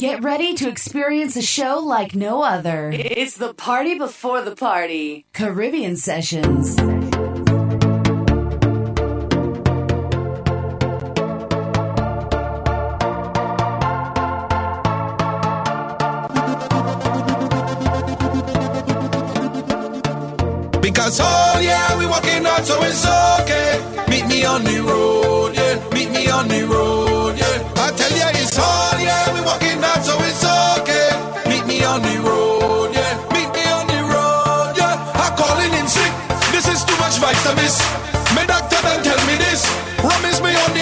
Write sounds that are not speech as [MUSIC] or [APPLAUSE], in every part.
Get ready to experience a show like no other. It's the party before the party. Caribbean Sessions.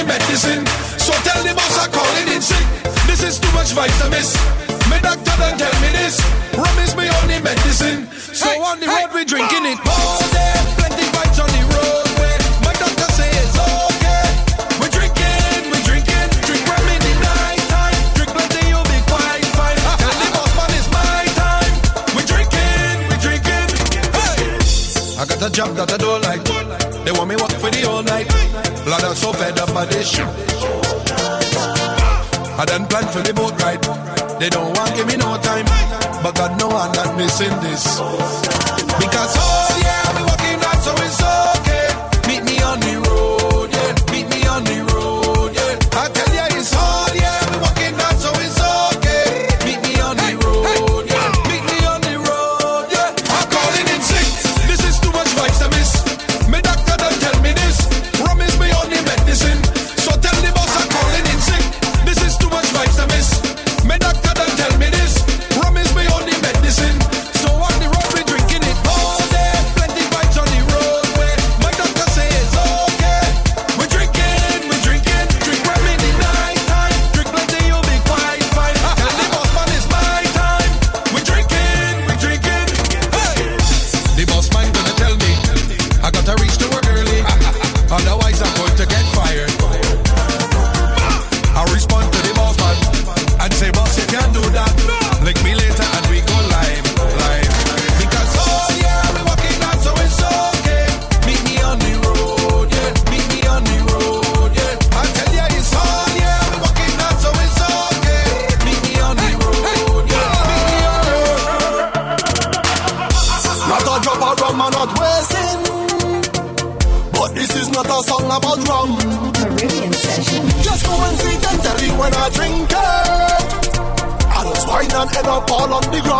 medicine. So tell the boss I'm calling in sick. This is too much vitamins. My doctor done tell me this. Rum is my only medicine. So hey, on the road hey, we drinking it. got so fed up of this shit. I done planned for the boat ride. They don't want give me no time. But God know I'm not missing this. Because oh yeah, I be walking right so it's okay. Meet me on the road. and I fall on the ground.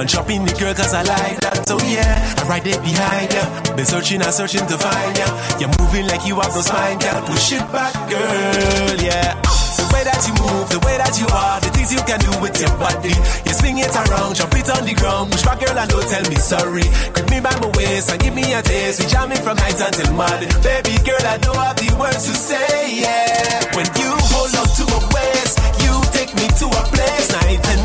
On chopping the girl cause I like that, so yeah. I'm right there behind ya. Been searching and searching to find ya. You're moving like you have no spine, girl. Push it back, girl, yeah. The way that you move, the way that you are, the things you can do with your body. You swing it around, jump it on the ground. Push back, girl, and don't tell me sorry. Grip me by my waist and give me a taste. We jamming from night until morning. Baby girl, I know have the words to say, yeah. When you hold on to my waist, you take me to a place night and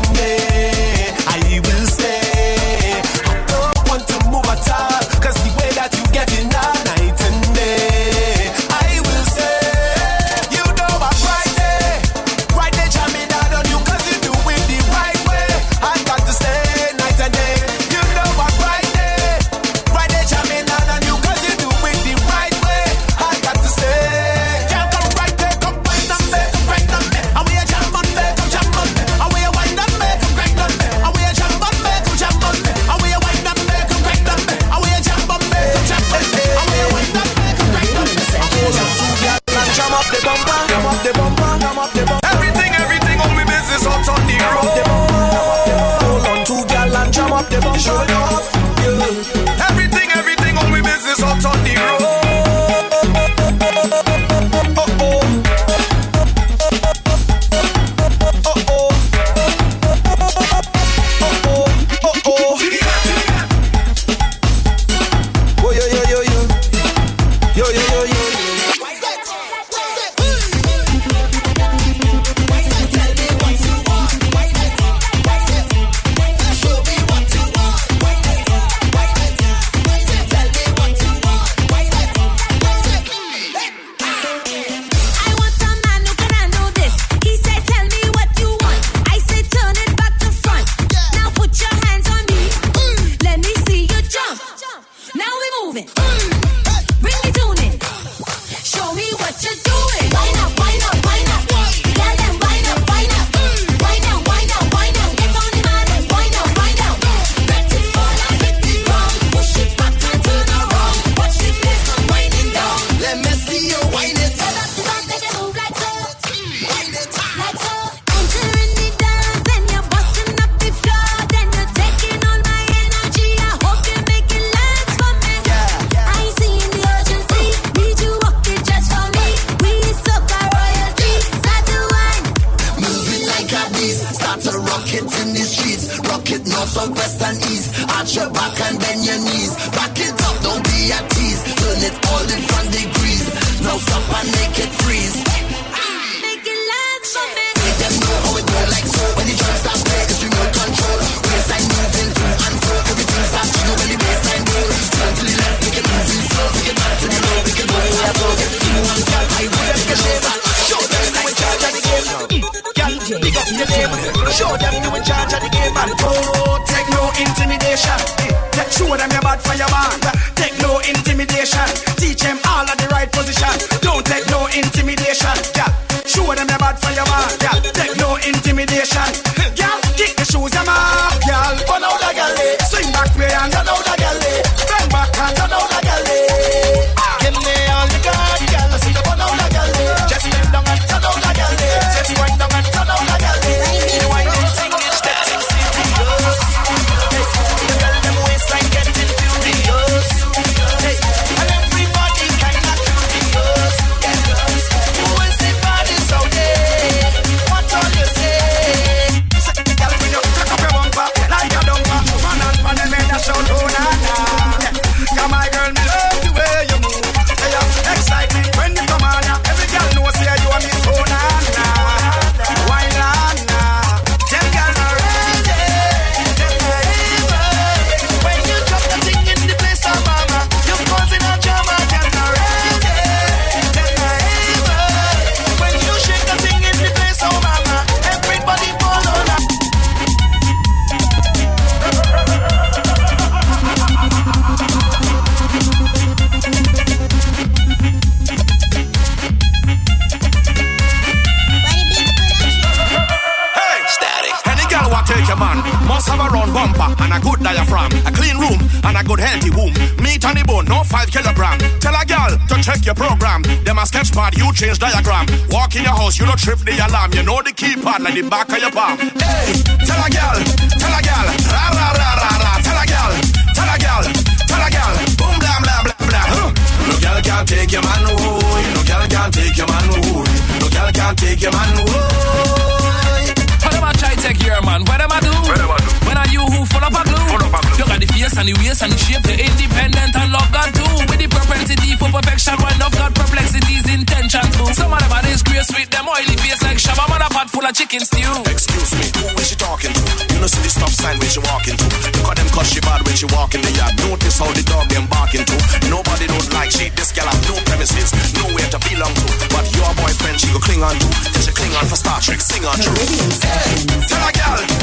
From west and east. at your back and then Show them your bad for your band. Take no intimidation. change diagram. Walk in your house, you don't trip the alarm. You know the keypad like the back of your palm. Hey, tell a girl, tell a girl, ra ra ra ra ra. Tell a girl, tell a girl, tell a girl. Boom blah blah blah blah. No girl can't take your man away. No girl can't take your man away. No girl can't take your man away. What am I try to take your man? What am I do? When are you who full of a glue? You got the face and the waist and the shape. the ain't chicken stew. Excuse me, who is she talking to? You know, see the stop sign when she walking to. Look at them cause she bad when she walk in the yard. Notice how the dog them barking to. Nobody don't like she. This gal have no premises, nowhere to belong to. But your boyfriend she go cling on to. Till she cling on for Star Trek, sing on true. Tell a gal.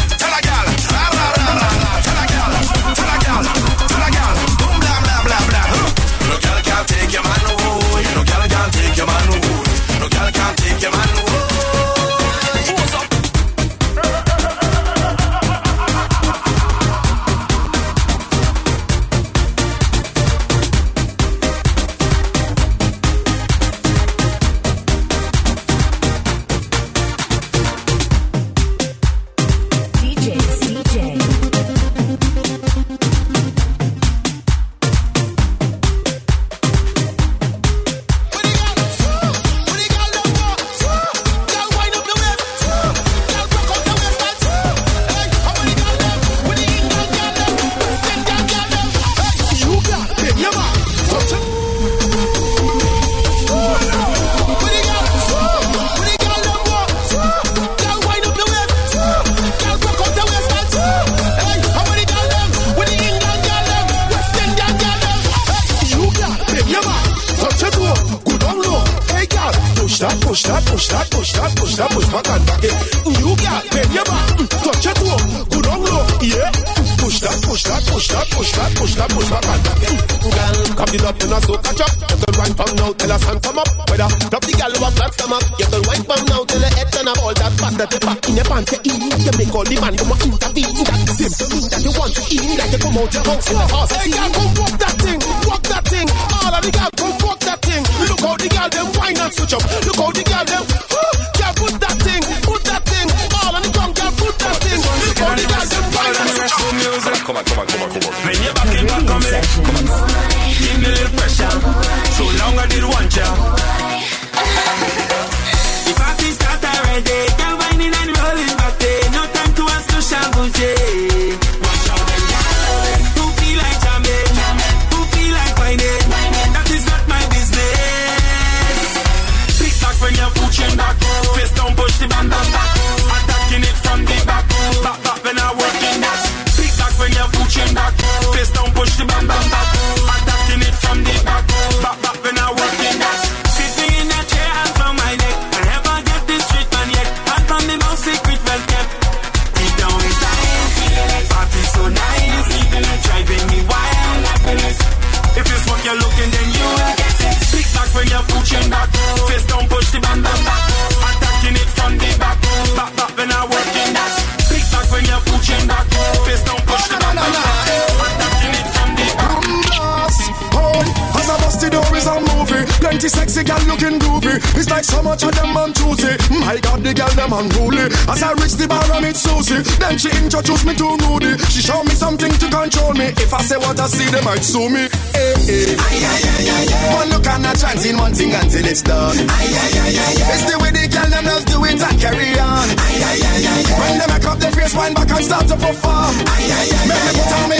So much of them man choosy. My God, the girl them unruly. As I reach the bar and it's Susie, then she introduced me to Rudy. She showed me something to control me. If I say what I see, they might sue me. Hey, hey. Aye, aye, aye, aye, aye. One look and a chance in one thing until it's done. Aye, aye, aye, aye, aye. It's the way the girl them just do it and carry on. Aye, aye, aye, aye, aye. When they make up their face, wind back and start to perform. Aye, aye, aye, make me put on me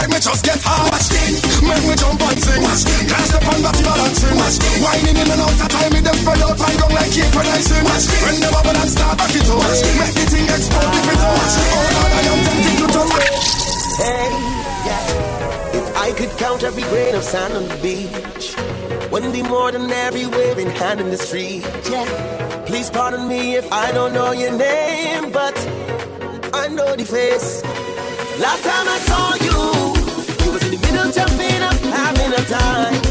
pan me just get hard. Watch this. Make me jump and sing. Watch this. Can't on body balancing. Watch this. Whining in and out of time, me them spread out and go like keep pronouncing. Watch this. When the bubble and start back it up. Watch this. Make the thing explode if it up. Oh Lord, I am tempted to it. Hey, yeah. If I could count every grain of sand on the beach, wouldn't be more than every waving hand in the street. Yeah. Please pardon me if I don't know your name, but I know the face. Last time I saw you, middle jumping up, having a time.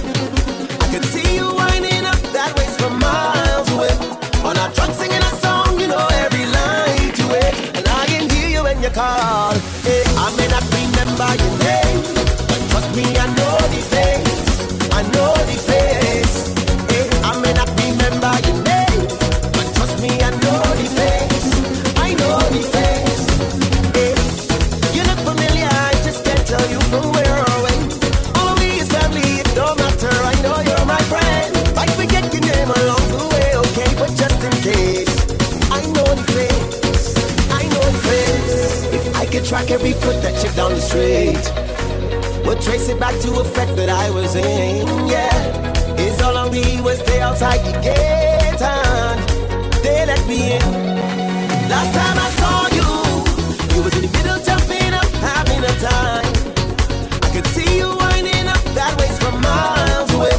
Track every foot that chick down the street. We'll trace it back to a fete that I was in. Yeah, is all I need was stay outside the gate and they let me in. Last time I saw you, you was in the middle jumping up, having a time. I could see you winding up that waist from miles away.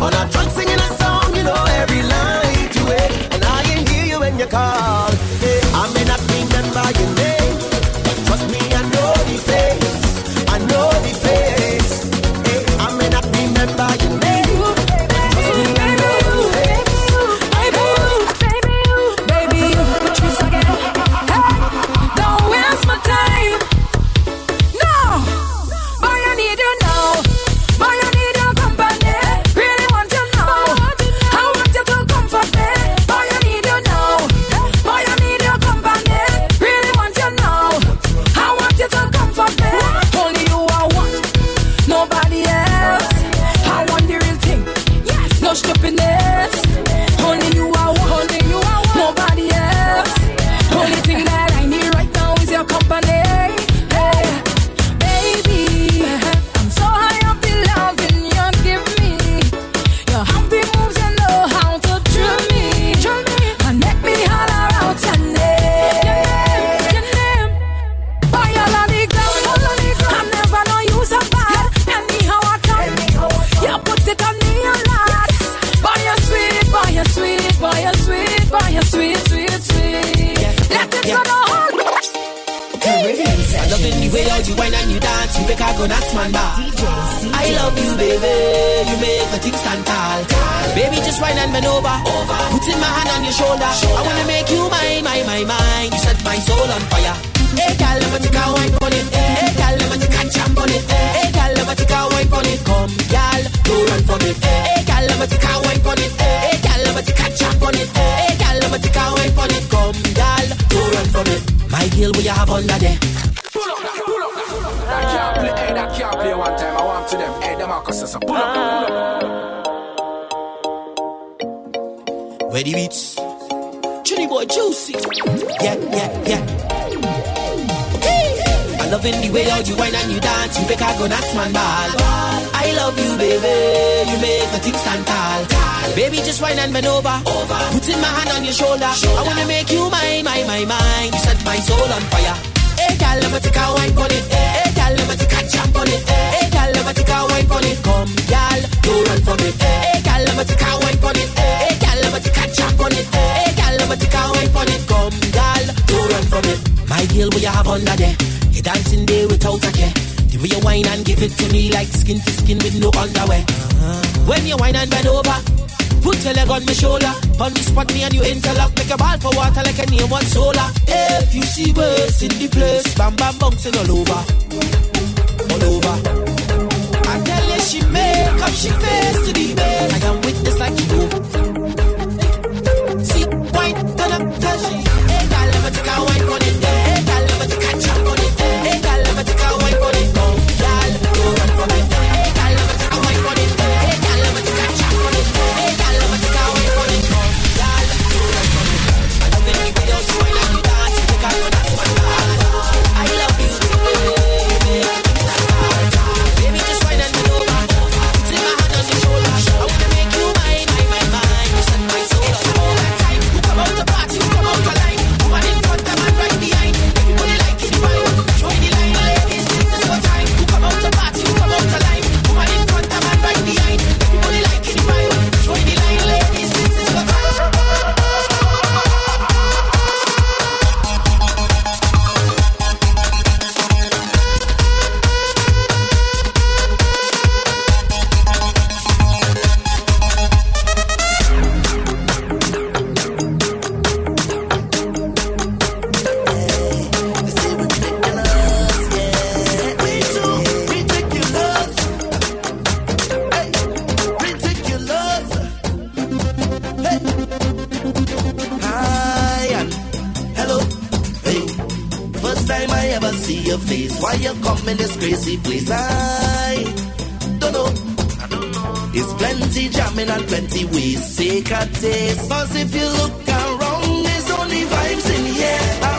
On our trunk singing a song, you know every line to it. And I can hear you when you call. My things stand tall. Baby, just whine and bend over, putting my hand on your shoulder. I wanna make you mine, mine, mine, mine. You set my soul on fire. Hey, girl, let me take a wine on it. Hey, girl, let me take a jump on it. Hey, girl, let me take a wine on it. Come, girl, don't run from it. Hey, girl, let me take a wine on it. Hey, girl, let me take a jump on it. Hey, girl, let me take a wine on it. Come, girl, don't run from it. My girl, what you have under there? Hey, that can't play one time. I want to them, hey, them Marcus, so pull up, pull up. The beats? Chili boy juicy. Yeah, yeah, yeah. I loving the way how you whine and you dance. You make a go nuts man ball. I love you, baby. You make my things stand tall. Baby, just whine and bend over. Putting my hand on your shoulder. I wanna make you mine, mine, mine, mine. You set my soul on fire. Hey, girl, let me take a wine on it. Hey, girl, let me take a on it. Hey, girl, let me take a wine on it. Come, girl, don't run from it. Eh, hey, eh, girl, let me take a wine on it. Hey, girl, let me take a jump on it. Hey, girl, let me take a wine on it. Come, girl, don't run from it. My girl, what you have under there? You dancing there without a care. The way you whine and give it to me like skin to skin with no underwear. Uh-huh. When you whine and bend over, put your leg on my shoulder. On the spot, me and you interlock. Make a ball for water like a name one solar. If you see worse in the place, bam bam bouncing all over, all over. I tell you she make up, she face to the base. I am witness like you. Come in this crazy place? I don't know. It's plenty jamming and plenty ways. Take a taste. Cause if you look around, there's only vibes in here.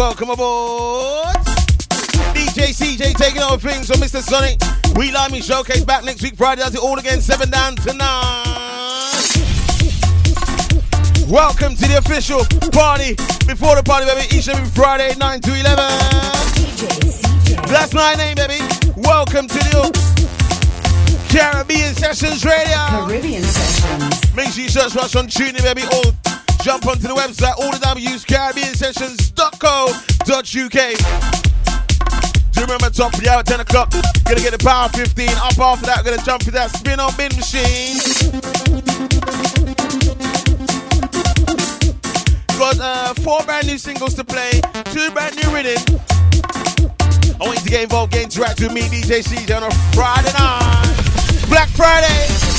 Welcome aboard. DJ CJ taking over things from Mr. Sonic. We Live Me Showcase back next week, Friday. Does it all again, 7 down tonight. Welcome to the official party before the party, baby. Each and every Friday, 9 to 11. That's my name, baby. Welcome to the Caribbean Sessions Radio. Caribbean Sessions. Make sure you search for us on TuneIn, baby, or jump onto the website, all the W's, CaribbeanSessions.co.uk. Do you remember top of the hour, 10 o'clock? Gonna get the power 15. Up after that, gonna jump in that spin or bin machine. Got uh, four brand new singles to play, two brand new rhythms. I want you to get involved, get interact with me, DJ CJ, on a Friday night. Black Friday.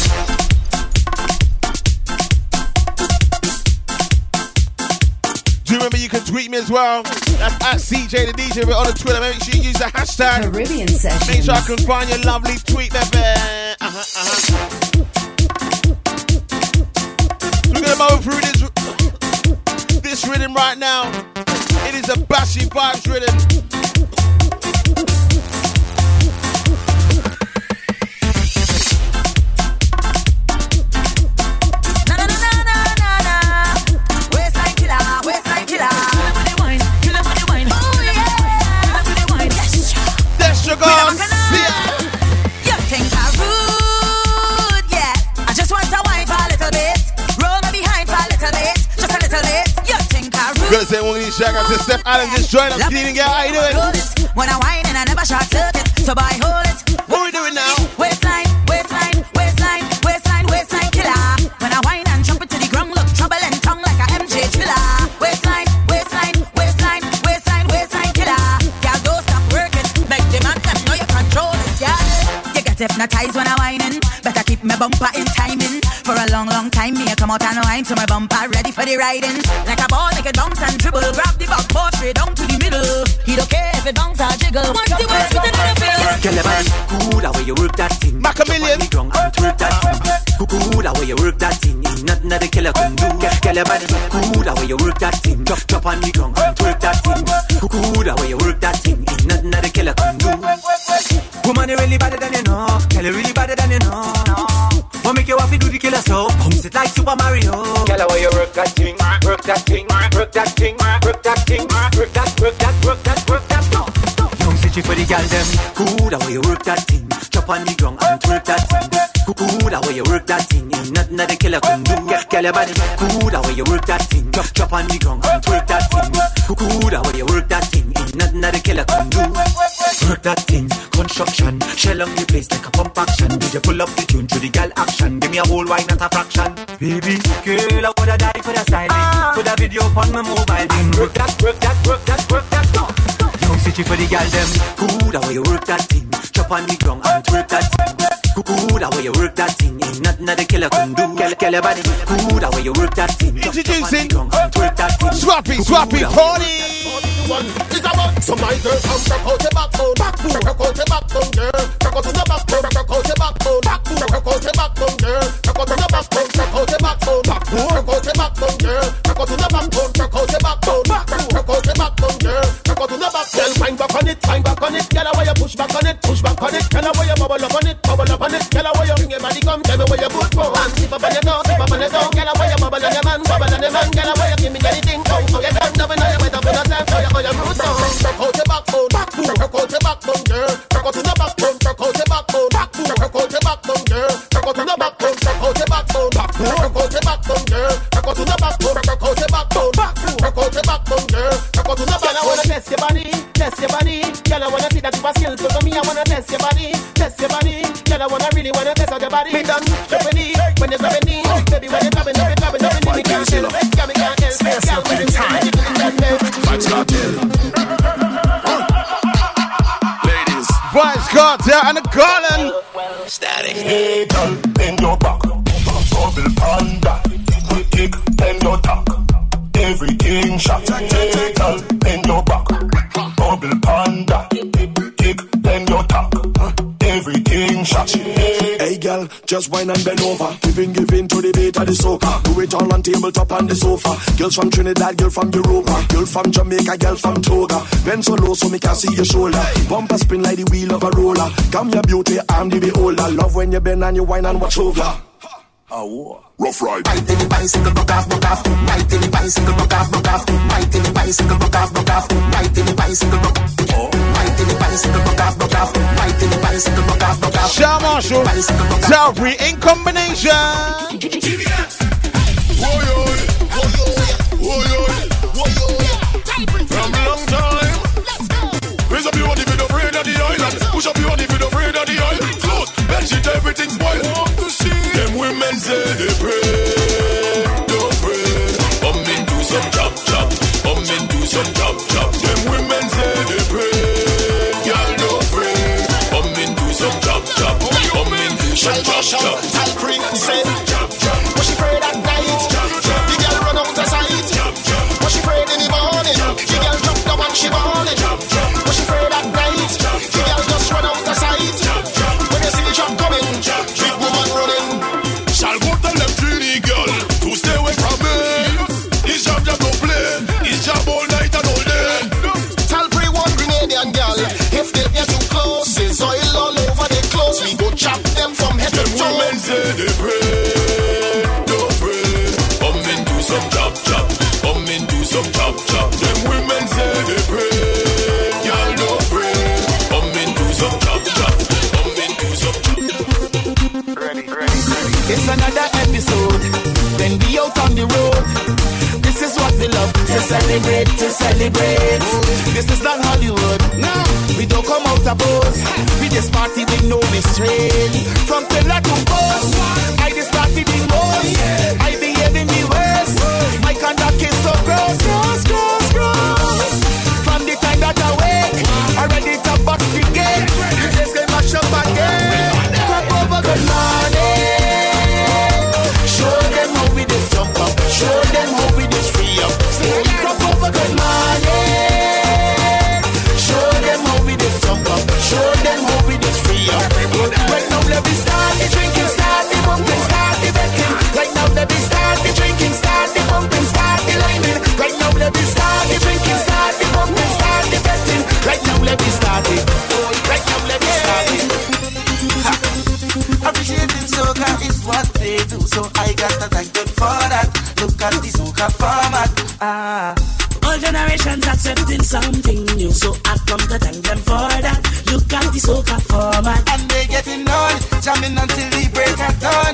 Do remember you can tweet me as well? That's at CJ the DJ on the Twitter. Make sure you use the hashtag. Caribbean Sessions. Make sure I can find your lovely tweet, baby. Uh-huh, uh-huh. We're gonna mow through this this rhythm right now. It is a bashy vibes rhythm. Say one of these out to Steph Allen. Just join us. Cleaning it girl, how you doing? When I whine and I never short circuit, so boy hold it. What we doing now? Waistline, waistline, waistline, waistline, waistline killer. When I whine and jump into the ground, look trouble and tongue like a MJ thriller. Waistline, waistline, waistline, waistline, waistline killer. Girl, don't stop working. Make them and them know you control it, yeah. You get hypnotized when I whining. Better keep my bumper in timing. For a long, long time, me I come out and whine, so my bumper ready for the riding. Like a ball, make it bounce and dribble. Grab the back, ball straight down to the middle. He don't care if it bounce or jiggle. Once the waist with another feel. Girl, your body cool, the way you work that thing. Macamillion. Jump on the ground and twerk that thing. Cool, cool, way you work that thing. Ain't nothing that the killer can do. Girl, your body cool, the way you work that thing. Jump, jump on the ground and twerk that thing. Cool, cool, way you work that thing. Ain't nothing that the killer can do. Woman, you really better than you know. Girl, you really better than you know. What make you have to do the killer so? Bounce it like Super Mario. Girl, the way you work that thing, work that thing, work that thing, work that thing, work that, work that, work that, work that. Young city for the girl them. Cool, the way you work that thing. Jump on the ground and twerk that thing. Cool, the way you work that thing. Ain't nothing that the killer can do. Girl, your body cool, the way you work that thing. Jump, jump on the ground and twerk that thing. Cool, the way you work that thing. Ain't nothing that the killer can do. Work that thing, construction. Shell on the place like a pump action. Did you pull up the tune to the girl action? Give me a whole wine, not a fraction. Baby, girl, I woulda die for the styling. Video on my mobile. Then work that, work that, work that, work that. Young city for the girl them. Cool, the way you work that thing. Chop on the ground and twerk that thing. Cool, the way you work that thing. Ain't nothing that the killer can do. Girl, girl, your body. Cool, the way you work that thing. Chop- chop on Introducing twerk that thing. Swappy, Swappy cool, the way- Party. It's about so my girl come rock out your backbone, backbone, rock out your backbone, girl. Rock out your backbone, rock out your backbone, backbone, rock out your backbone, girl. Rock out your backbone, rock out your backbone, backbone, rock out your backbone, girl. Rock out your backbone, rock out your backbone, backbone, rock out your girl. Out your backbone. Girl, wind back on it, wind back on it, girl. Why you push back on it, push back on it, girl. Why you bubble up on it, bubble up on it, girl. Why you bring your body come, tell me where you put for. And tip up on your nose, tip up on your tongue, girl. Why you bubble on your man, your body. Girl, I wanna see that you have skills. So for me, I wanna test your body, test your body. Girl, I wanna really wanna test out your body. Me done, jumping in, when you're grabbing in, baby, when you're grabbing, you're grabbing, you're grabbing, me can't help, girl, me can't help, girl, when you're grabbing, Vibes Cartel. Ladies. Vibes Cartel and the Garland. Static. Hey, girl, bend your back. Bubble panda. Quick kick, bend your tack. Everything shot. Hey, girl, bend your back. Bubble panda. Kick, bend your tack. Everything shot. Hey girl, just wine and bend over. Giving, giving to the beat of the soca. Do it all on tabletop on the sofa. Girls from Trinidad, girl from Europa. Girl from Jamaica, girl from Toga. Bend so low so me can see your shoulder. Bumper spin like the wheel of a roller. Come your beauty, I'm the beholder. Love when you bend and you wine and watch over. Rough ride. Right in the bicycle, buck off, buck off. Right in the bicycle, buck off, buck off. Right in the bicycle, buck off, buck off. Right in the bicycle, buck Right oh. in the bicycle, buck off, buck off. Right in the bicycle, buck off, buck off. Shal Marshall, Salbury in combination. From long time. Raise up your body if you're afraid of the island. Push up your body if you're afraid of the island. Float, bed sheet, everything spoil. Say they pray. Don't pray. Come into some chop chop. Come into some chop chop. Them women say they pray. Girl, don't pray. Come into some chop chop. Come into some chop chop. Tal creek say, celebrate, to celebrate. This is not Hollywood. No, we don't come out to pose. We just party with no restraint. From pillar to post, I just party the most. I so I got to thank them for that. Look at the soca format. Ah. All generations accepting something new, so I come to thank them for that. Look at the soca format. And they getting on, jamming until the break of dawn.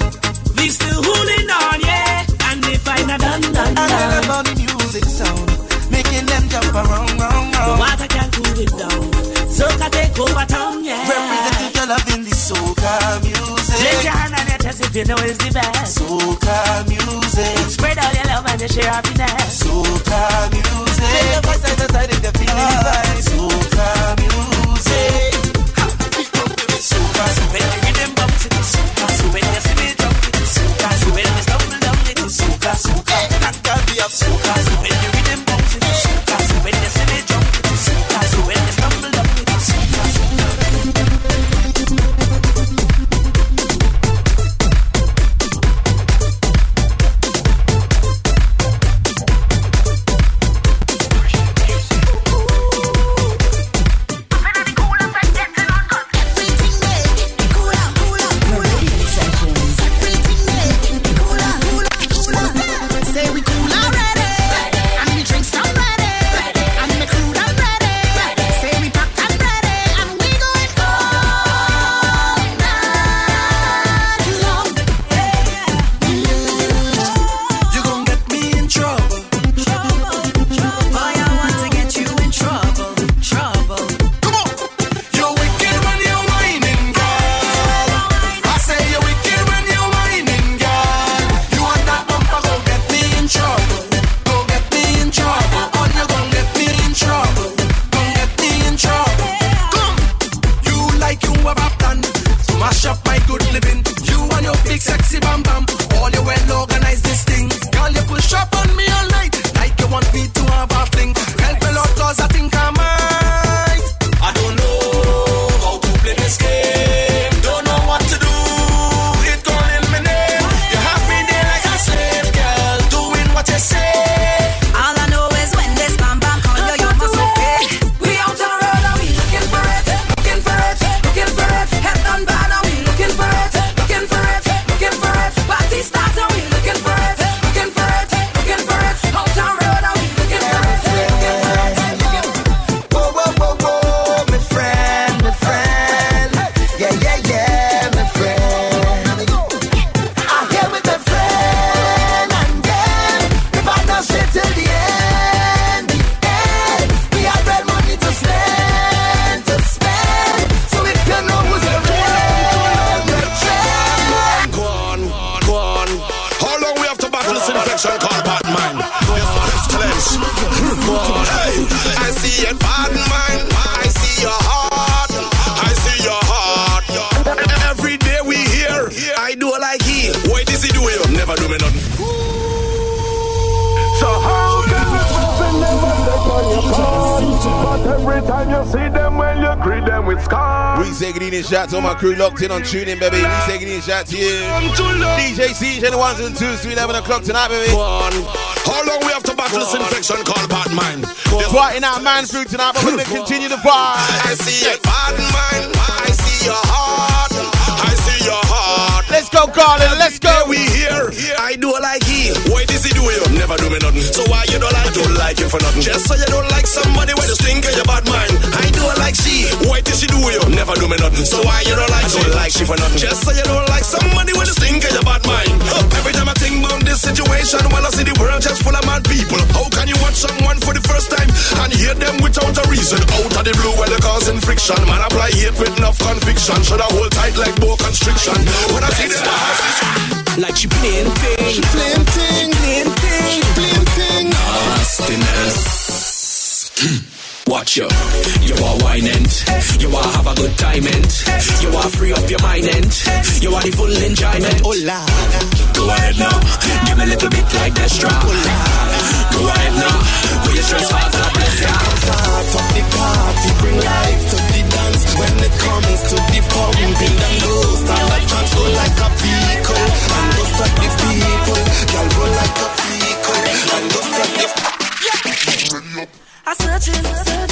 We still holding on, yeah, and they find a done, done, I love done. about the music sound, making them jump around, round, The round. water can't cool it down. Soca take over town, yeah. Representing your love you know it's the best. Soca music. Spread all your love and your share happiness. Soca music. Take your voice side to side if you're feeling ah. fine. Soca greet them with scars. We say good evening, shout to all my crew locked in on TuneIn, baby. We say good evening, shout to you. DJ CJ and the ones and twos to 11 o'clock tonight, baby. How long we have to battle this infection called bad mind? Partying our man through tonight, but we're gonna continue the vibe. I see your bad mind. I see your heart. Let's go, Garland. Let's go. We here. I do like he. Why does he do you? Never do me nothing. So why you don't like? Don't like him for nothing. Just so you don't like somebody with a stink of your bad mind. I do like she. Why does she do you? Never do me nothing. So why you don't like? Don't like she for nothing. Just so you don't like somebody with a stink of your bad mind. Huh. Every time I think about this situation, when I see the world just full of mad people, how can you watch someone for the first time and hear them without a reason? Out of the blue, where they're causing friction. Man, apply hate with enough conviction. Should I hold tight like bow constriction? When I see this, is like she playing thing. She playing thing. Playing thing. Playing thing. Nastiness. [CLEARS THROAT] Watch you, you are whining, you are have a good time and you are free up your mind and you are the full enjoyment. Oh la, go ahead now, give me a little bit like that straw. Oh la, go ahead now, put your stress out, God bless ya. Start up the party, bring life to the dance. When it comes to the pumping, go stand up and roll like a vehicle and go stop the people. Can roll like a Searching, searching.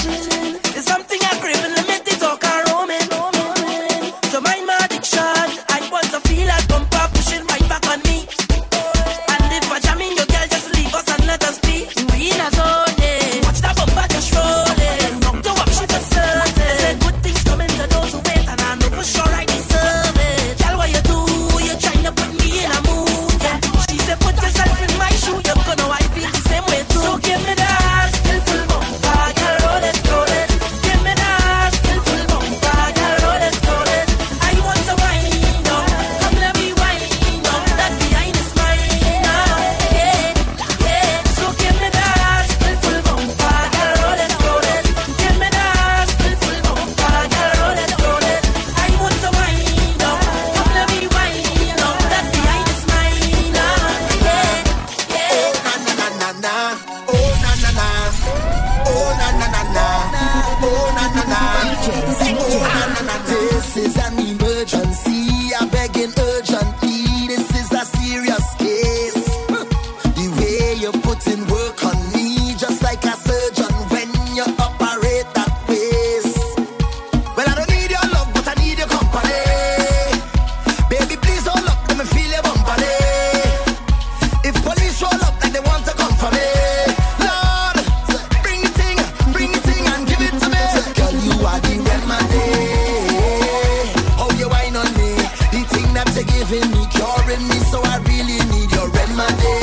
Giving me, curing me, so I really need your remedy.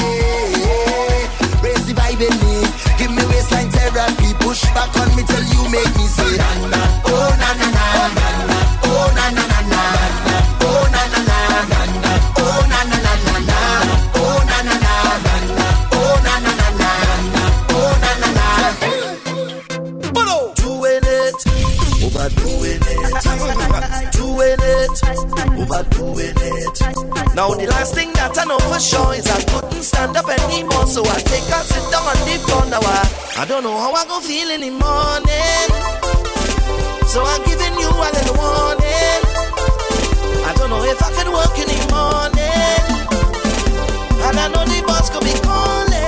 Raise the vibe in me, give me waistline therapy, push back on me till you make me say Now the last thing that I know for sure is I couldn't stand up anymore, so I take a sit down on the now. I, I don't know how I gonna feel in the morning, so I'm giving you a little warning. I don't know if I can work in the morning, and I know the boss could be calling,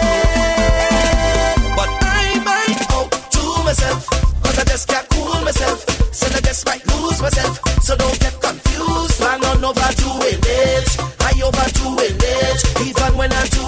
but I might out to myself, cause I just can't cool myself, so I just might lose myself, so don't get confused, I'm overdoing even when I'm doing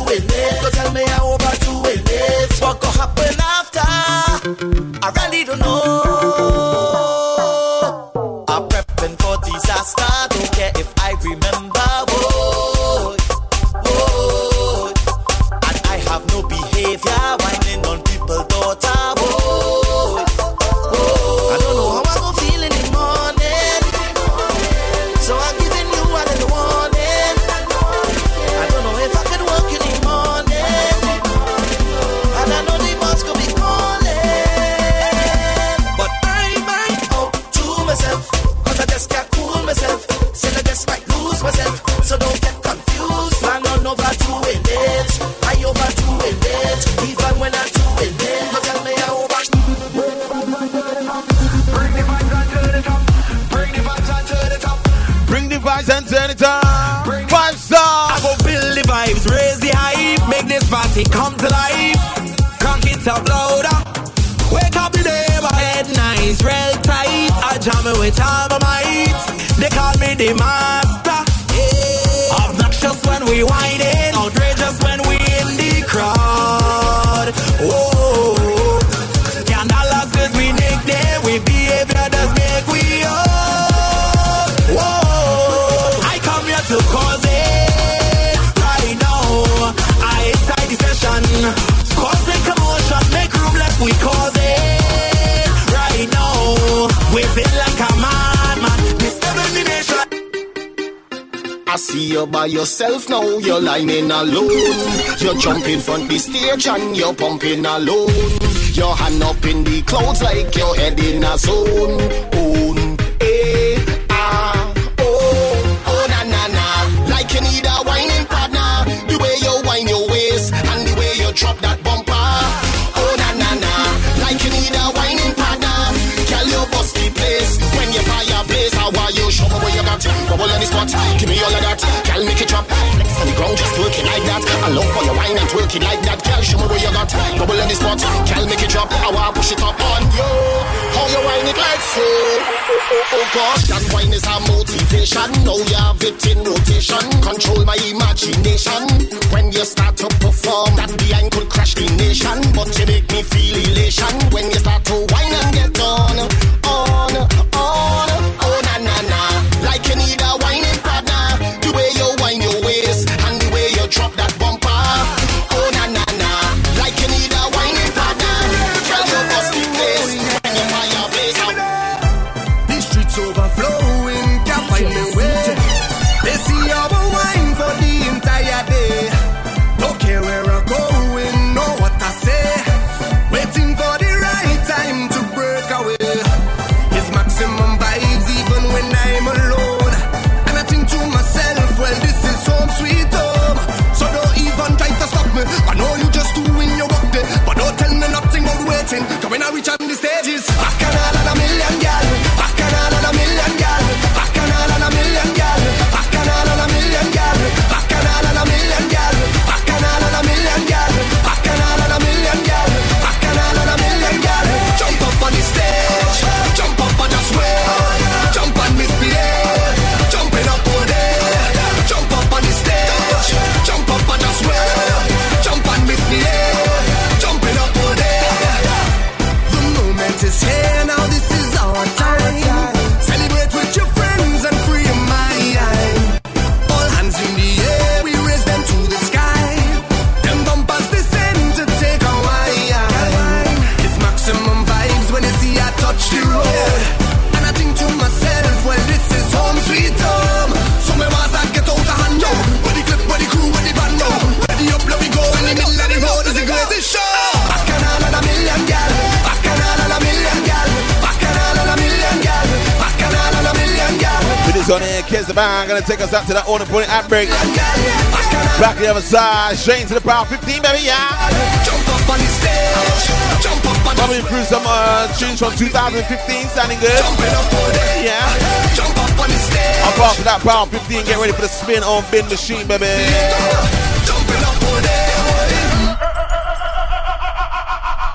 the master. Yeah. Obnoxious when we whining, outrageous when we in the crowd. Whoa. see you by yourself now, you're lining alone. You're jumping front the stage and you're pumping alone. Your hand up in the clouds like you're heading a zone. sensation. Now you have it in rotation. Control my imagination. When you start to perform, that behind could crash the nation. But you make me feel elation when you the other side. Shane to the power 15, baby, yeah. Jump up on the stage. Jump up on Coming through some uh, tunes from 2015, sounding good. Yeah. Jump up on the stage. Apart from that power 15, get ready for the spin or bin machine, baby.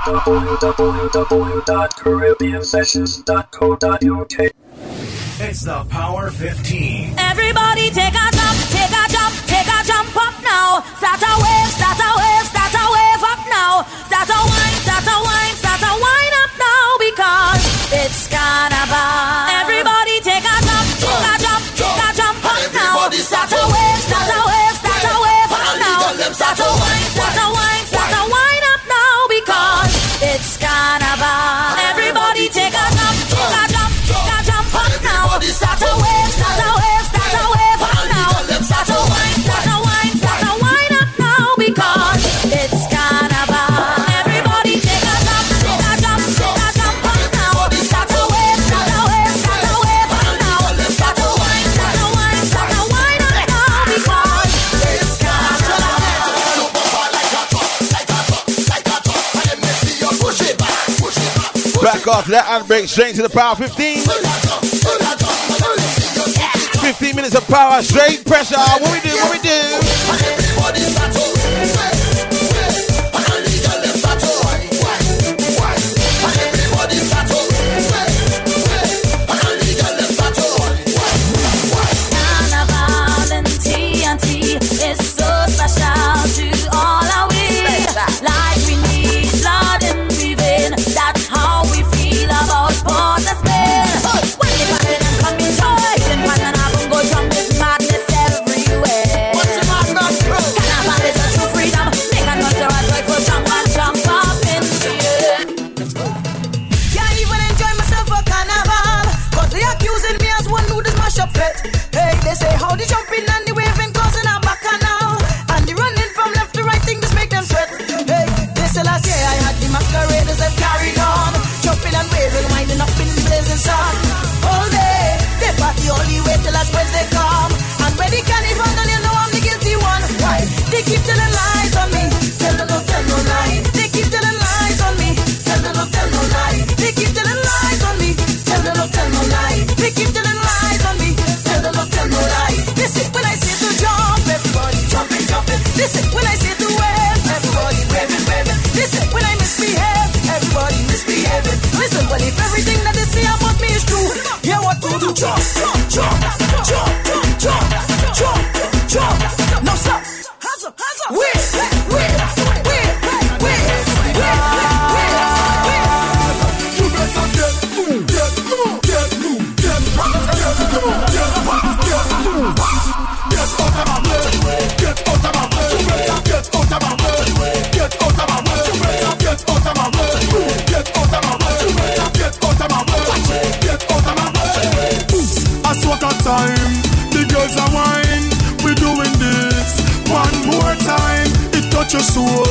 www.caribbeansessions.co.uk It's the Power 15. Everybody After that hand break, straight into the power 15. 15 minutes of power, straight pressure. What we do, what we do. faccio suo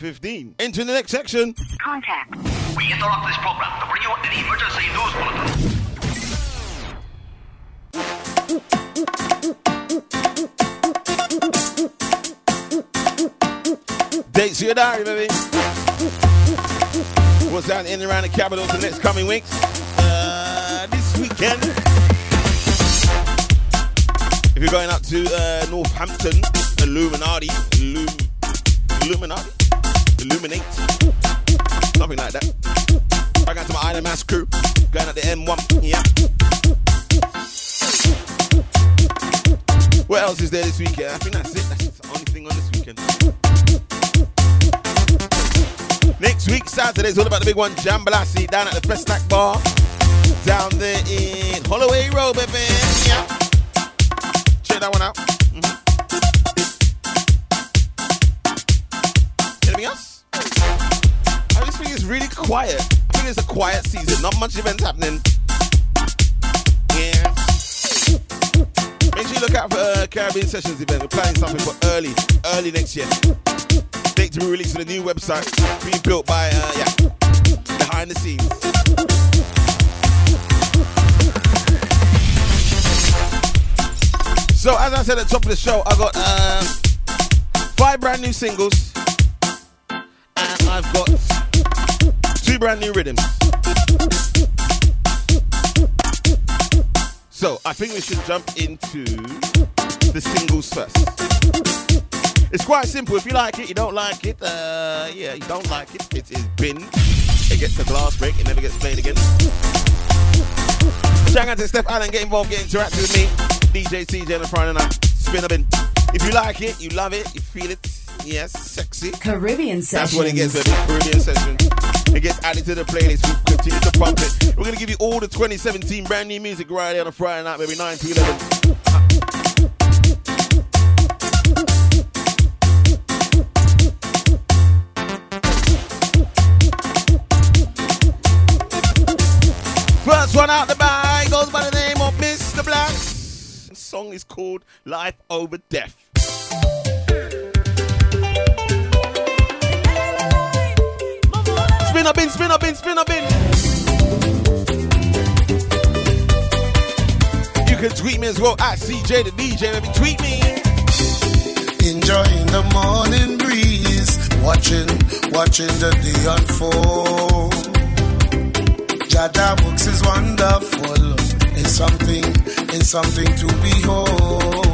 15. Into the next section. Contact. We interrupt this program to bring you an emergency news bulletin. Dates for your diary, baby. What's down in and around the capital for the next coming weeks? Uh, this weekend. If you're going up to uh, Northampton, Illuminati, Illum- Illuminati, Illuminate, something like that. I got to my Island Mass crew, going at the M1, yeah. What else is there this weekend? I think that's it. That's the only thing on this weekend. Next week, Saturday, is all about the big one, Jambalasi, down at the Festac Bar, down there in Holloway Road, baby. Yeah. Check that one out. Really quiet. It's a quiet season. Not much events happening. Yeah. Make sure you look out for uh, Caribbean Sessions event. We're planning something for early, early next year. Date to be released on the new website, being built by, uh, yeah, behind the scenes. So, as I said at the top of the show, I got uh, five brand new singles, and I've got two brand new rhythms. So, I think we should jump into the singles first. It's quite simple. If you like it, you don't like it. Uh, yeah, you don't like it. It is bin. It gets a glass break. It never gets played again. Shout out to Steph Allen. Get involved. Get interactive with me. DJ CJ on the Friday night. Spin or bin. If you like it, you love it, you feel it. Yes, sexy. Caribbean session. That's what it gets, baby. Caribbean session. It gets added to the playlist. We continue to pump it. We're gonna give you all the 2017 brand new music right here on a Friday night, maybe 9 to 11. First one out the bag goes by the name of Mr. Blaxx. The song is called Life Over Death. Spin up in, spin up in, spin up in. You can tweet me as well at CJ the DJ. Maybe tweet me. Enjoying the morning breeze, watching, watching the day unfold. Jada books is wonderful. It's something, it's something to behold.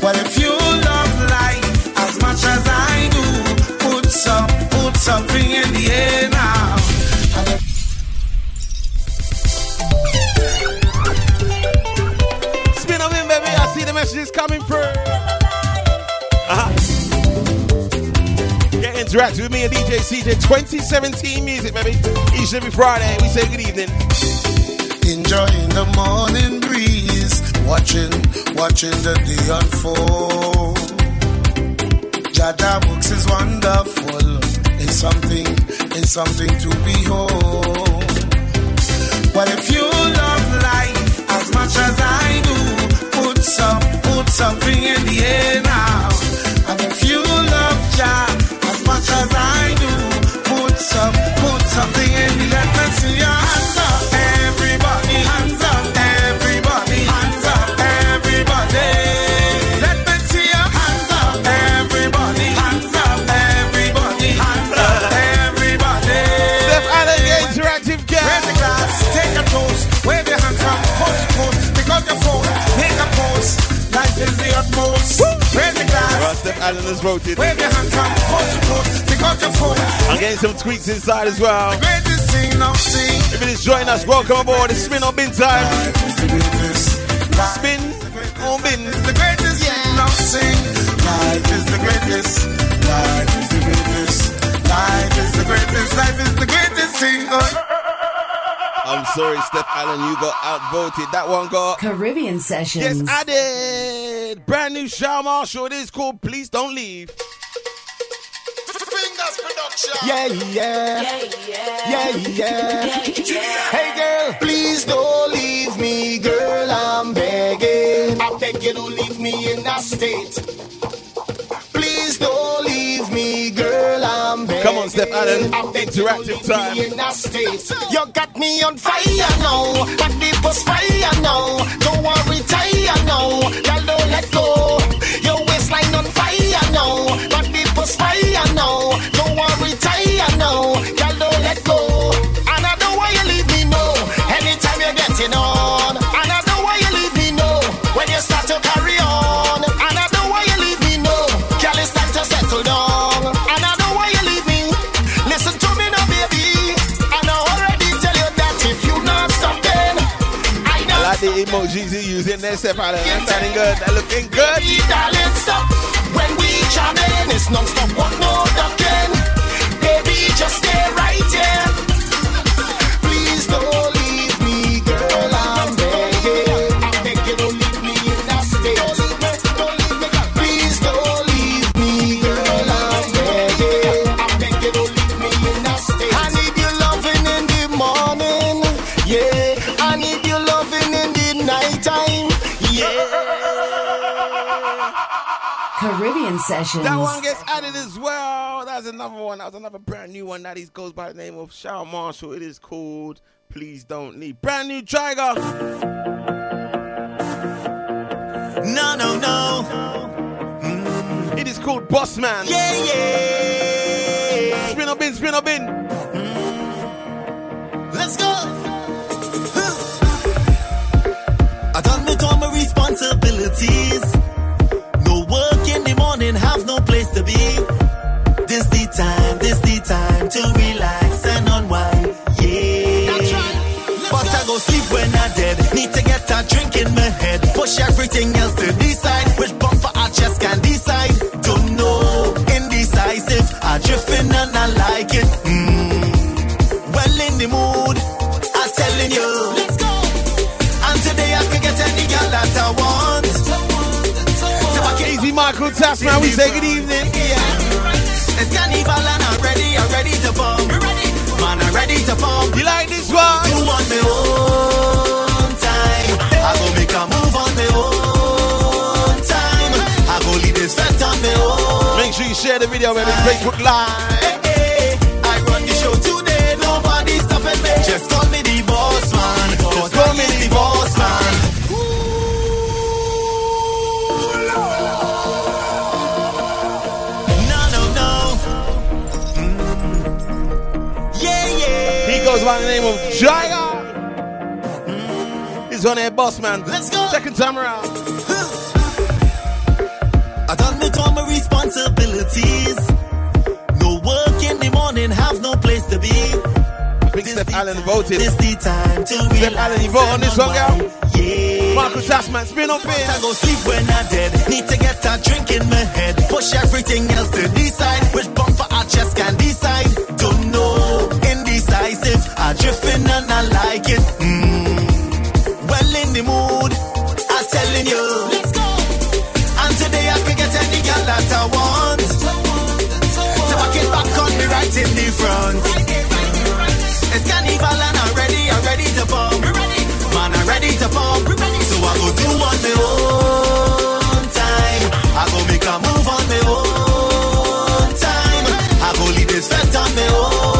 Well, if you love life as much as something in the air now. Spin up in, baby. I see the messages coming through. Uh-huh. Get interactive with me and DJ CJ 2017 music, baby. Each and every Friday, we say good evening. enjoying the morning breeze, watching, watching the day unfold. Jada books is wonderful. Something, it's something to behold. Well, if you love life as much as I do, put some, put something in the air now. And if you love Jah as much as I do, put some, put something in the let me the glass. Well, Steph Allen has voted. Wave your hands up, post, post, pick up your phone. I'm getting some tweets inside as well. Greatest thing now sing. If it is joining us, welcome aboard. It's spin or bin time. Spin or bin. The greatest thing now sing. Life is the greatest. Life is the greatest. Life is the greatest. Life is the greatest thing. I'm sorry, Steph Allen, you got outvoted. That one got Caribbean Sessions. Yes, added. Brand new Shal Marshall. It is called Please Don't Leave. Fingers production. Yeah, yeah. Yeah, yeah. Hey, girl, please don't leave me, girl. I'm begging. I beg you, don't leave me in that state. Please don't leave me, girl. I'm begging. Come on, Steph Allen. I beg you, don't Interactive time. me in that state. You got me on fire now. Got me fire now. Don't want retire now. Girl, don't let go. Your waistline on fire now. Got me fire now. Don't want retire now. Girl, don't let go. And I know why you leave me know. Anytime you're getting on. The emojis you in there, Steph Allen. That's sounding good. That looking good. Baby, darling, stop. When we jamming, it's non-stop, what no ducking. Baby, just stay right here. Sessions. That one gets added as well. That's another one. That was another brand new one that is goes by the name of Shal Marshall. It is called Please Don't Leave. Brand new Tiger. No, no, no. It is called Boss Man. Yeah, yeah. Spin up in, spin up in. Let's go. I done with all my responsibilities. Be. This the time, this the time to relax and unwind. Yeah. But I go sleep when I dead. Need to get a drink in my head. Push everything else to the side. Which bumper I just can decide. Don't know, indecisive. I drifting and I like it. Easy Michael Tasman, we say good evening. It's carnival and I'm ready, I'm ready to bomb. Man, I'm ready to bomb. You like this one? Do on my own time. I go make a move on my own time. I go lead this fest on my own. Make sure you share the video, baby. Facebook Live. Hey, hey, I run the show today, nobody stopping me. Just call by the name of Jaiga. Mm, he's on there, boss man. Let's go. Second time around. I done with all my responsibilities. No work in the morning, have no place to be. I think Steph Allen voted. This the time to Steph Allen, you vote on this one, girl? Yeah. Michael Tasman, spin up I go sleep when I'm dead. Need to get a drink in my head. Push everything else to decide. Which bumper I just can decide. Don't know, indecisive. I drifting and I like it. Mm. Well in the mood, I'm telling you. Let's go. And today I can get any girl that I want. So I get back on me right in the front. It's carnival and I'm ready, I'm ready to bomb. Man, I'm ready to bomb. So I go do on my own time. I go make a move on my own time. I go lead this fest on my own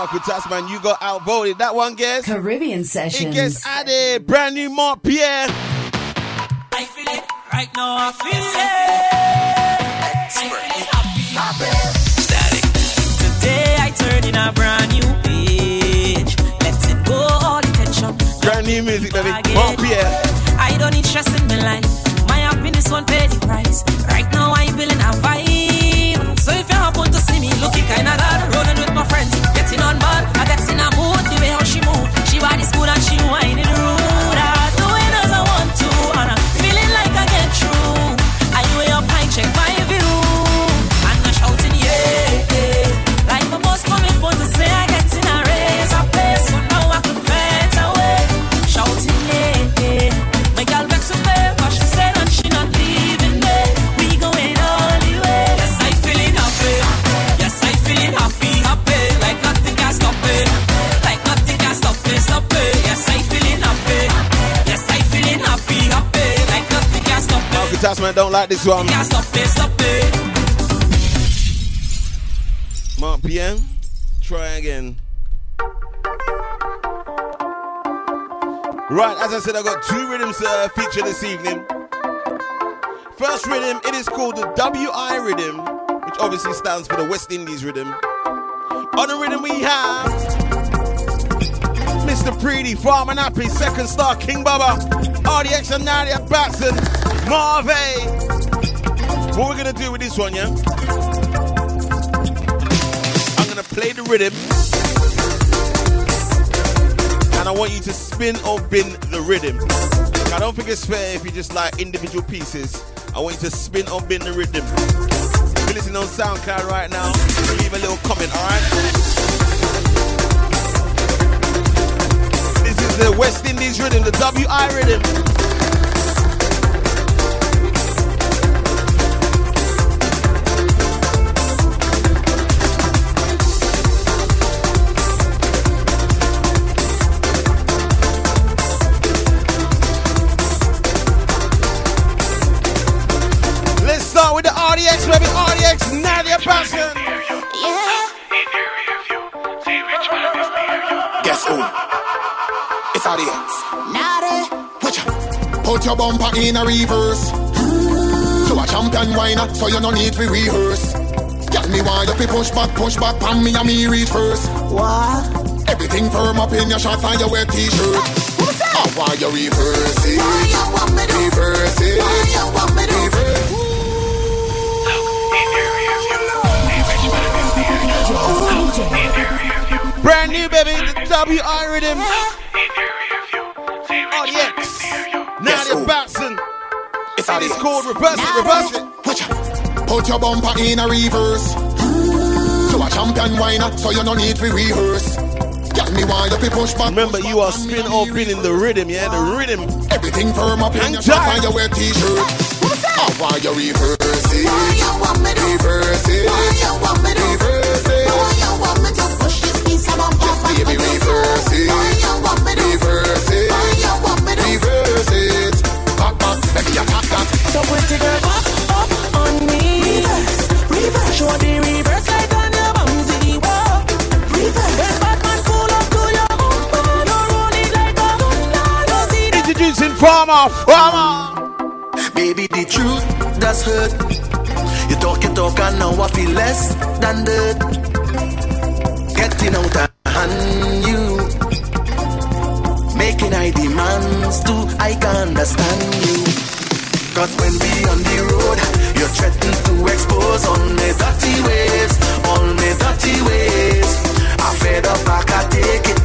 Sorry, Michael Tasman, you got outvoted. That one gets. Caribbean session. It gets added. Brand new Marq Pierre. I feel it right now. I feel it. I feel it happy. Static. Today I turn in a brand new page. Let it go all the tension. Brand new music, baby. Marq Pierre. I don't need stress in my life. My happiness won't pay the price. Tasman don't like this one. Can't stop it, stop it. Marq Pierre. Try again. Right, as I said, I got two rhythms uh, feature this evening. First rhythm, it is called the WI rhythm, which obviously stands for the West Indies rhythm. On the rhythm we have Mr. Preedy, Farm and Sekon Sta, King Bubba, RDX and Nadia Batson, Marvay. What we're gonna do with this one, yeah? I'm gonna play the rhythm. And I want you to spin or bin the rhythm. I don't think it's fair if you just like individual pieces. I want you to spin or bin the rhythm. If you're listening on SoundCloud right now, leave a little comment, alright? This is the West Indies rhythm, the WI rhythm. RDX. RDX, Nadia Batson. Guess who? It's audience. Naughty. Watch. Put your bumper in a reverse. So a champion whiner, so you no need to rehearse. Girl, me why you fi push back, push back, pan me and me reach first. What? Everything firm up in your shots and your wet t-shirt. Oh, why you reverse it? Why you want me to? Reverse it. Why you want Brand new, baby. The WI rhythm. RDX. Nadia Batson. It's It is called Reverse It, Reverse It. Put your bumper in a reverse. So a champion whiner, so you no need to rehearse. Get me why you fi. Remember, you are spin off in the rhythm, yeah? The rhythm. Everything firm up in Hang your shots your wet t-shirt. Oh, why you reverse it? Why you want me to? Reverse it. Why you want me to? Reverse it. Why you want me to Just baby, reverse it. Reverse it. Reverse it. Back, back, baby, you tap that. So pretty girl, up, up on me. Reverse, reverse. Show the reverse like on your bumsy wall. Reverse. When Batman pull up to your bumper, you roll it like a Honda. Introducing Farmer, Farmer. Baby, the truth does hurt. You talk, you talk, and now I feel less than dirt. Getting out of hand, you making I demands too. I can understand you. Cause when we on the road, you threaten to expose all my dirty ways, all my dirty ways. I fed up, I can take it.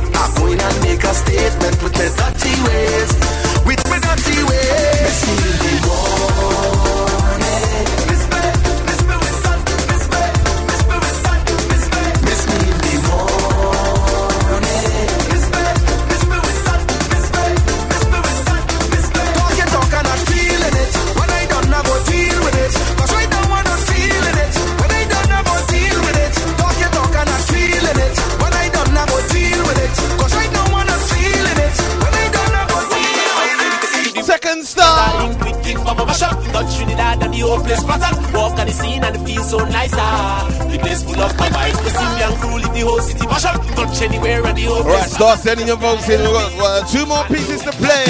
Full of vibes. The city and crew leave the whole city mash up. Touch anywhere and the whole All right, start sending your votes in. We've got uh, two more pieces to play.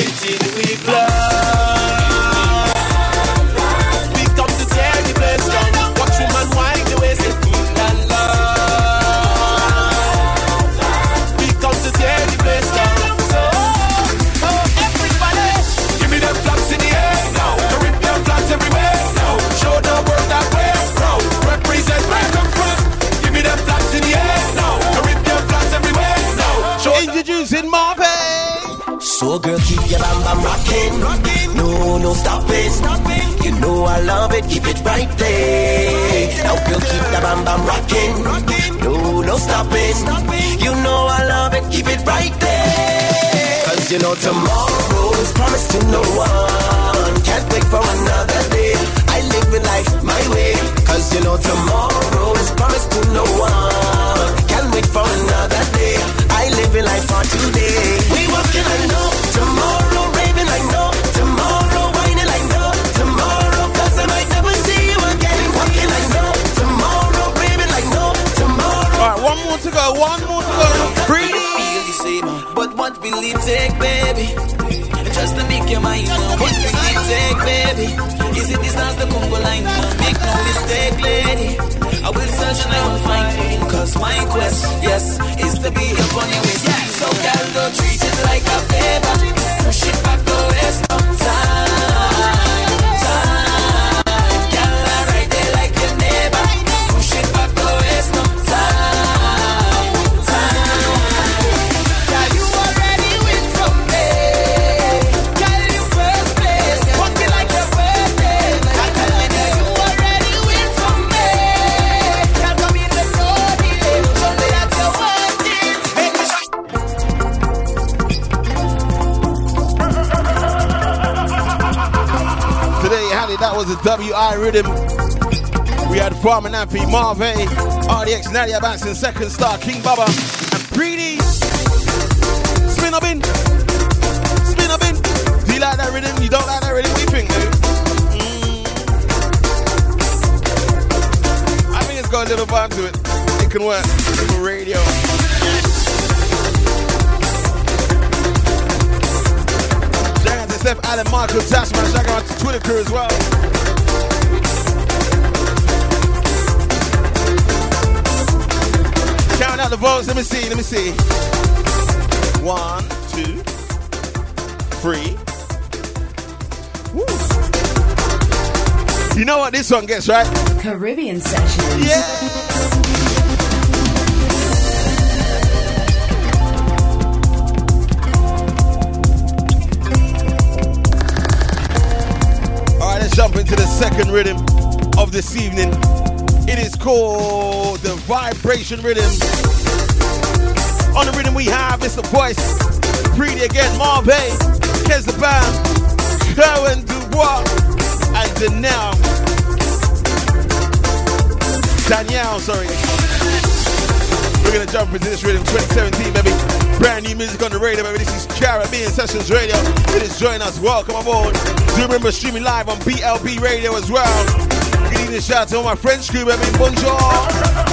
I love it, keep it right there. Now girl, keep the bam bam rocking. No, no stopping. You know I love it, keep it right there. Cause you know tomorrow is promised to no one. Can't wait for another day. I live with life my way. Cause you know tomorrow is promised to no one. Can't wait for another day. I live in life for today. We walking, I know. Tomorrow raving, I know. To go. One more to go. Breathe. feel the same. But what will it take, baby? Just to make your mind up. What will it take, baby? Is it distance the Congo line? Make no mistake, lady. I will search and I will find you. Cause my quest, yes, is to be upon your waist. So, girl, don't treat it like a favor. Push it back, don't waste no time. WI rhythm. We had Farmer Nappy, Marve, RDX, Nadia Banks, and Sekon Sta, King Bubba, and Preedy. Spin up in. Spin up in. Do you like that rhythm? You don't like that rhythm? What do you think, dude? Mm. I think it's got a little vibe to it. It can work for radio. Shout out to Steph Allen, Michael Tasman. Shout out to Twitter crew as well. the votes. Let me see. Let me see. One, two, three. Woo. You know what this one gets, right? Caribbean session. Yeah. jump into the second rhythm of this evening. It is called the vibration rhythm. On the rhythm we have, it's the voice. Preedy again, Marvay, Kes the Band, Kerwin Du Bois, and Danielle. Danielle, sorry. We're gonna jump into this rhythm 2017, baby. Brand new music on the radio, baby. This is Caribbean Sessions Radio. It is join us. Welcome aboard. Do remember streaming live on BLB Radio as well. Good evening, shout out to all my French crew, baby. Bonjour.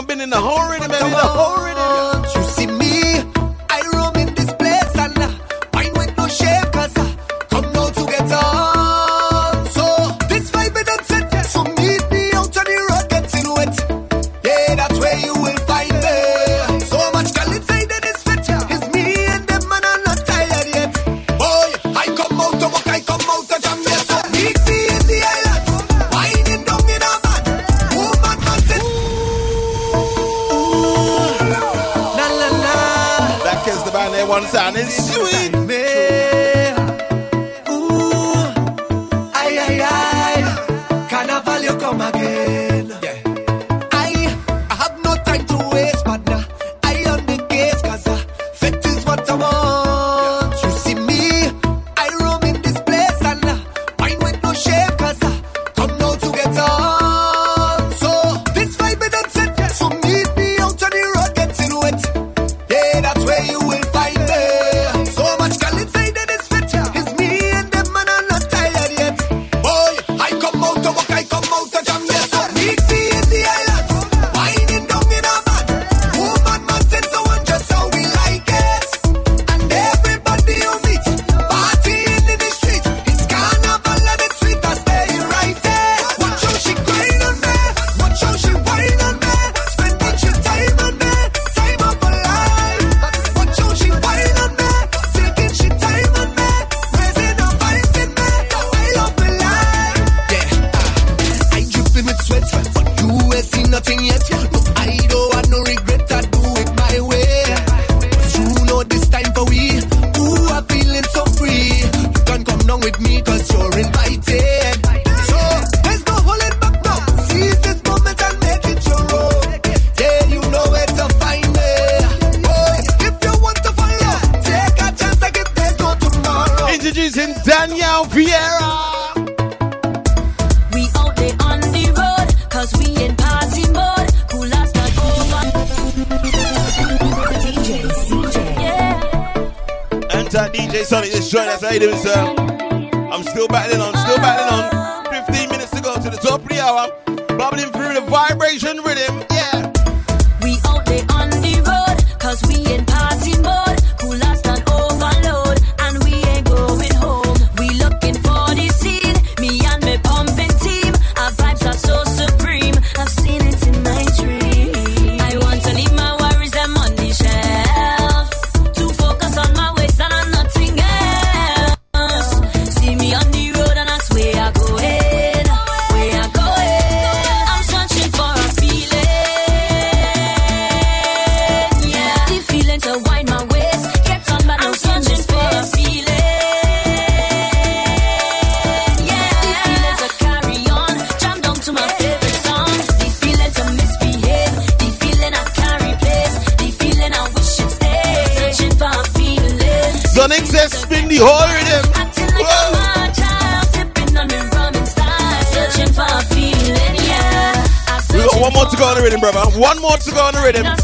done been in the hole already, man. In the horror. and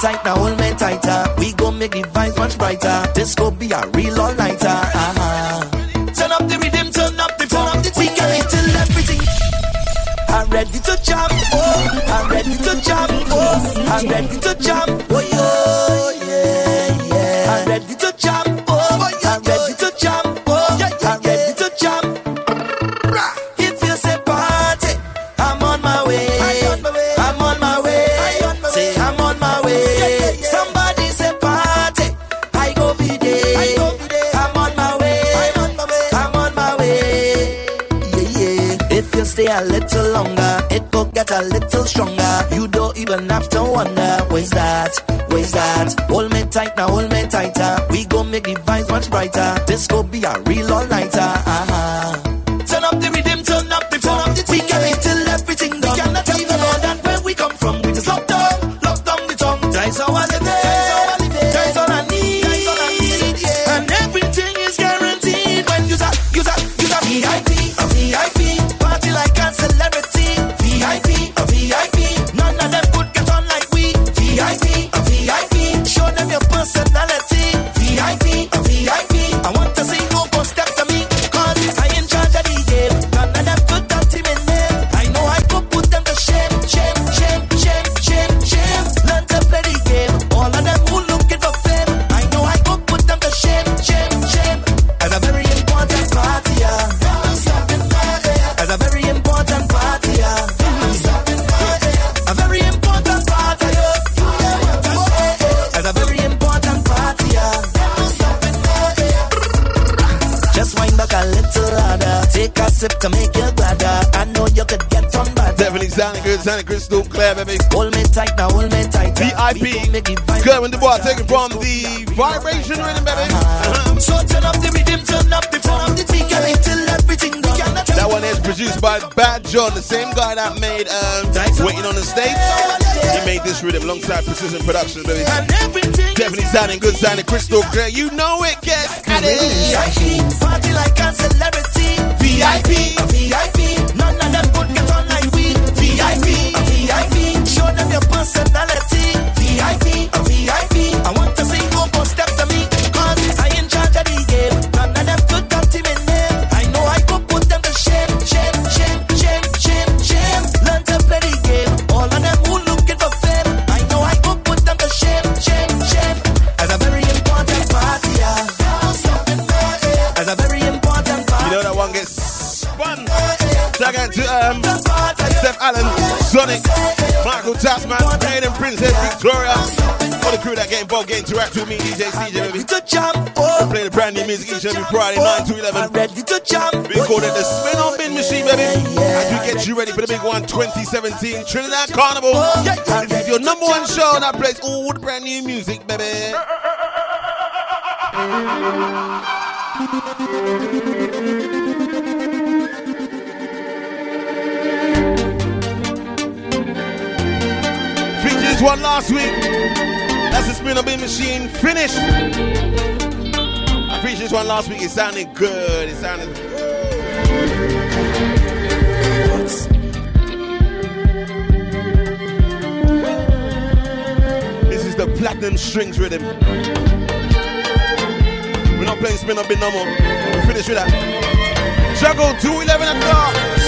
tight, now hold me tighter. We gon' make the vibes much brighter. This could be a real alright. Sounding good, sounding crystal clear, baby. Hold me tight now, hold me tight. VIP. Good, when the bar, taken from the vibration rhythm, baby. Uh-huh. So turn up the rhythm, turn up the turn up the tea, girl, till everything That one is produced by Bad John, the same guy that made um, Waiting on the Stage. He made this rhythm alongside Precision Productions, baby. Definitely sounding good, sounding crystal clear. You know it, guess at it. VIP, party like a celebrity. VIP, VIP, none of them could get on Acéptale Tasman, Jane and Princess Victoria. All the crew that get involved, get interact with me, DJ CJ, baby. To jump, oh. Play the brand new music each and every Friday, 9 to 11. I'm ready to jump. We call it the oh. Spin or Bin Machine, baby. As we get you ready for the big one, 2017 Trinidad Carnival. Oh, this is your number one show that plays all the brand new music, baby. One last week. That's the spin bin machine finished. I finished this one last week. It sounded good. It sounded good. This is the platinum strings rhythm. We're not playing spin or bin no more. We finished with that. Juggle 211 o'clock.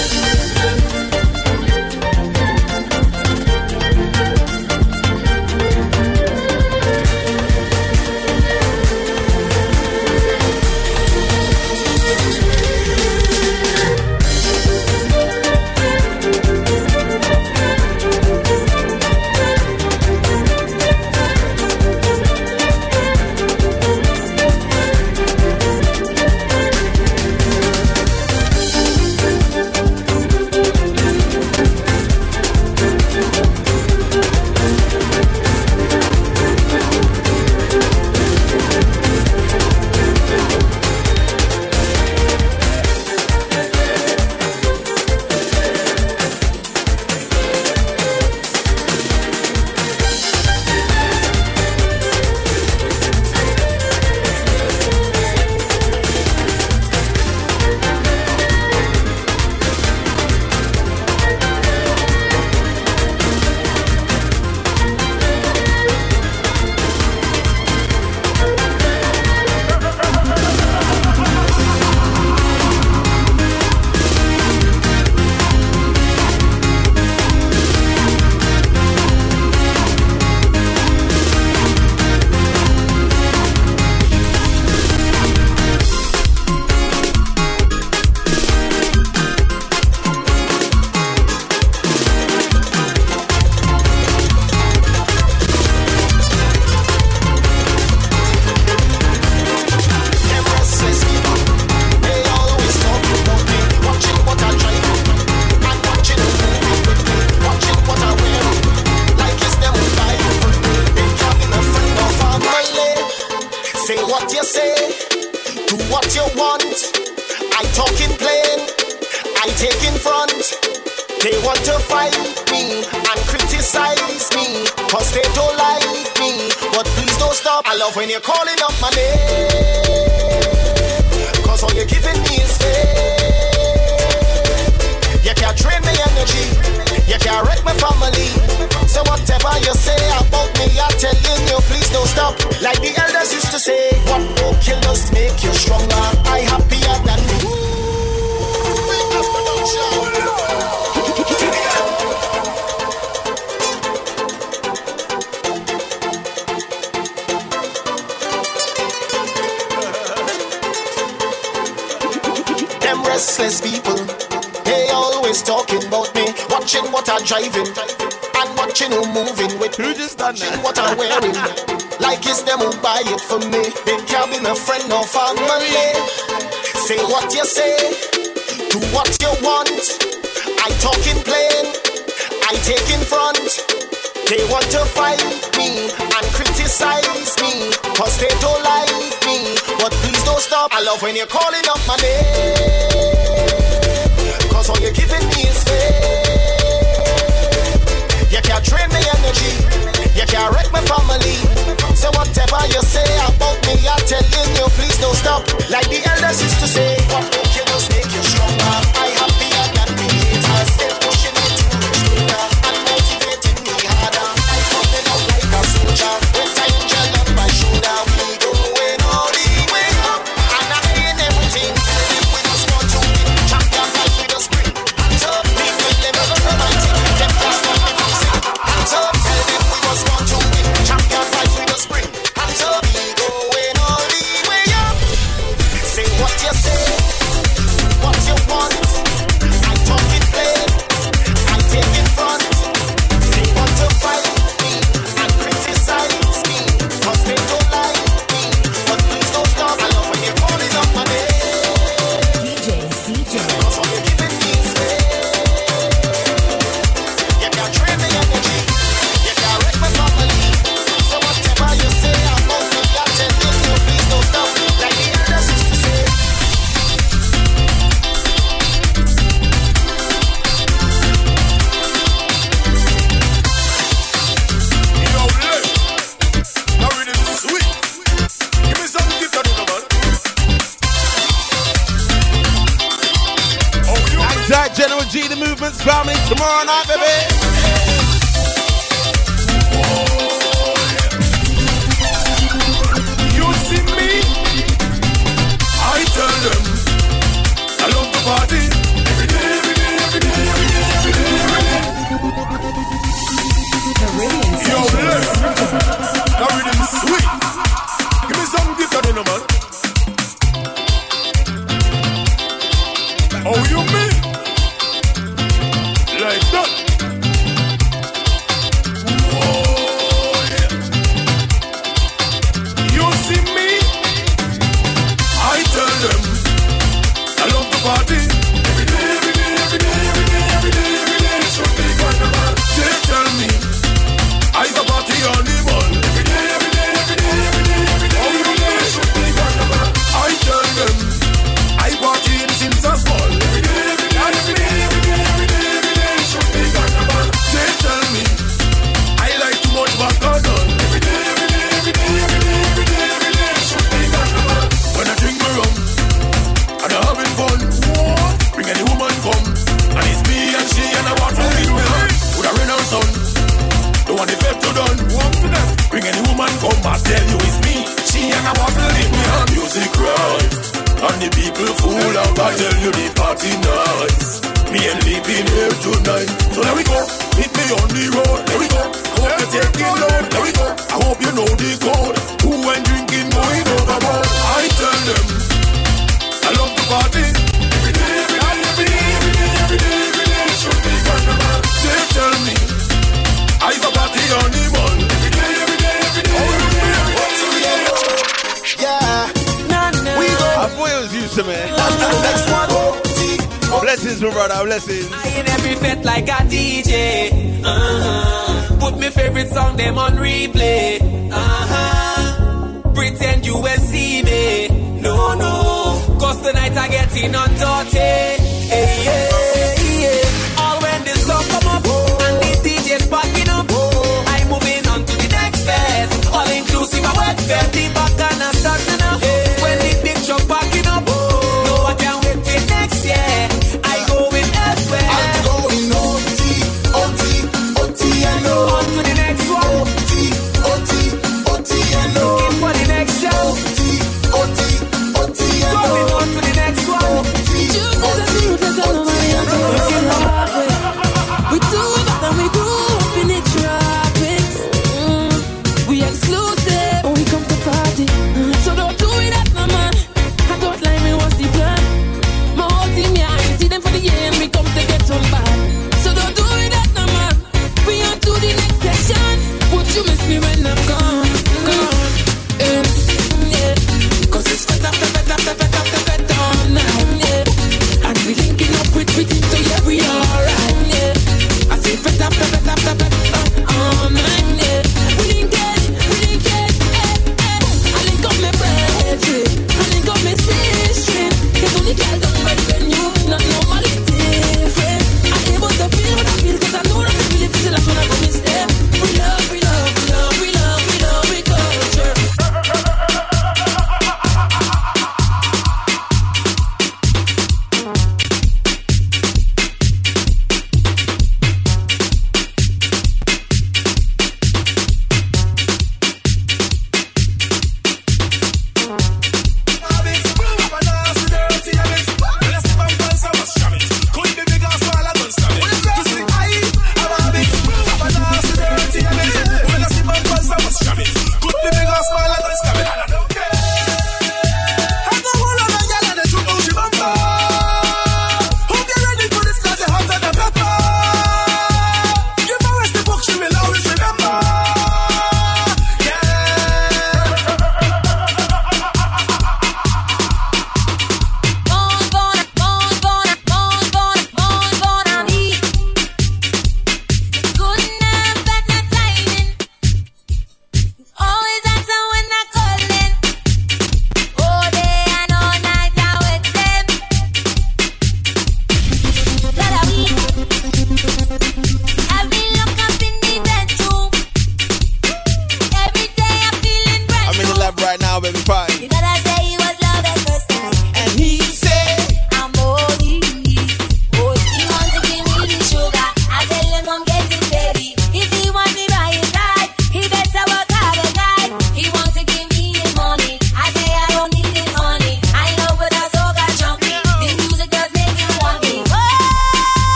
song them on replay. Uh-huh. Pretend you will see me. No, no. Cause tonight I get in on dirty.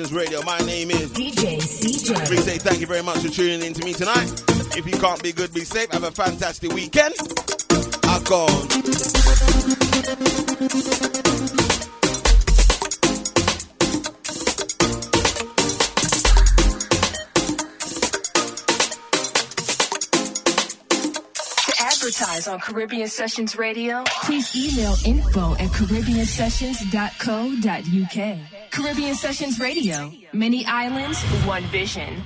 Sessions Radio. My name is DJ CJ. We say thank you very much for tuning in to me tonight. If you can't be good, be safe. Have a fantastic weekend. I've gone. advertise on Caribbean Sessions Radio, please email info at caribbeansessions.co.uk. Caribbean Sessions Radio. Many islands, one vision.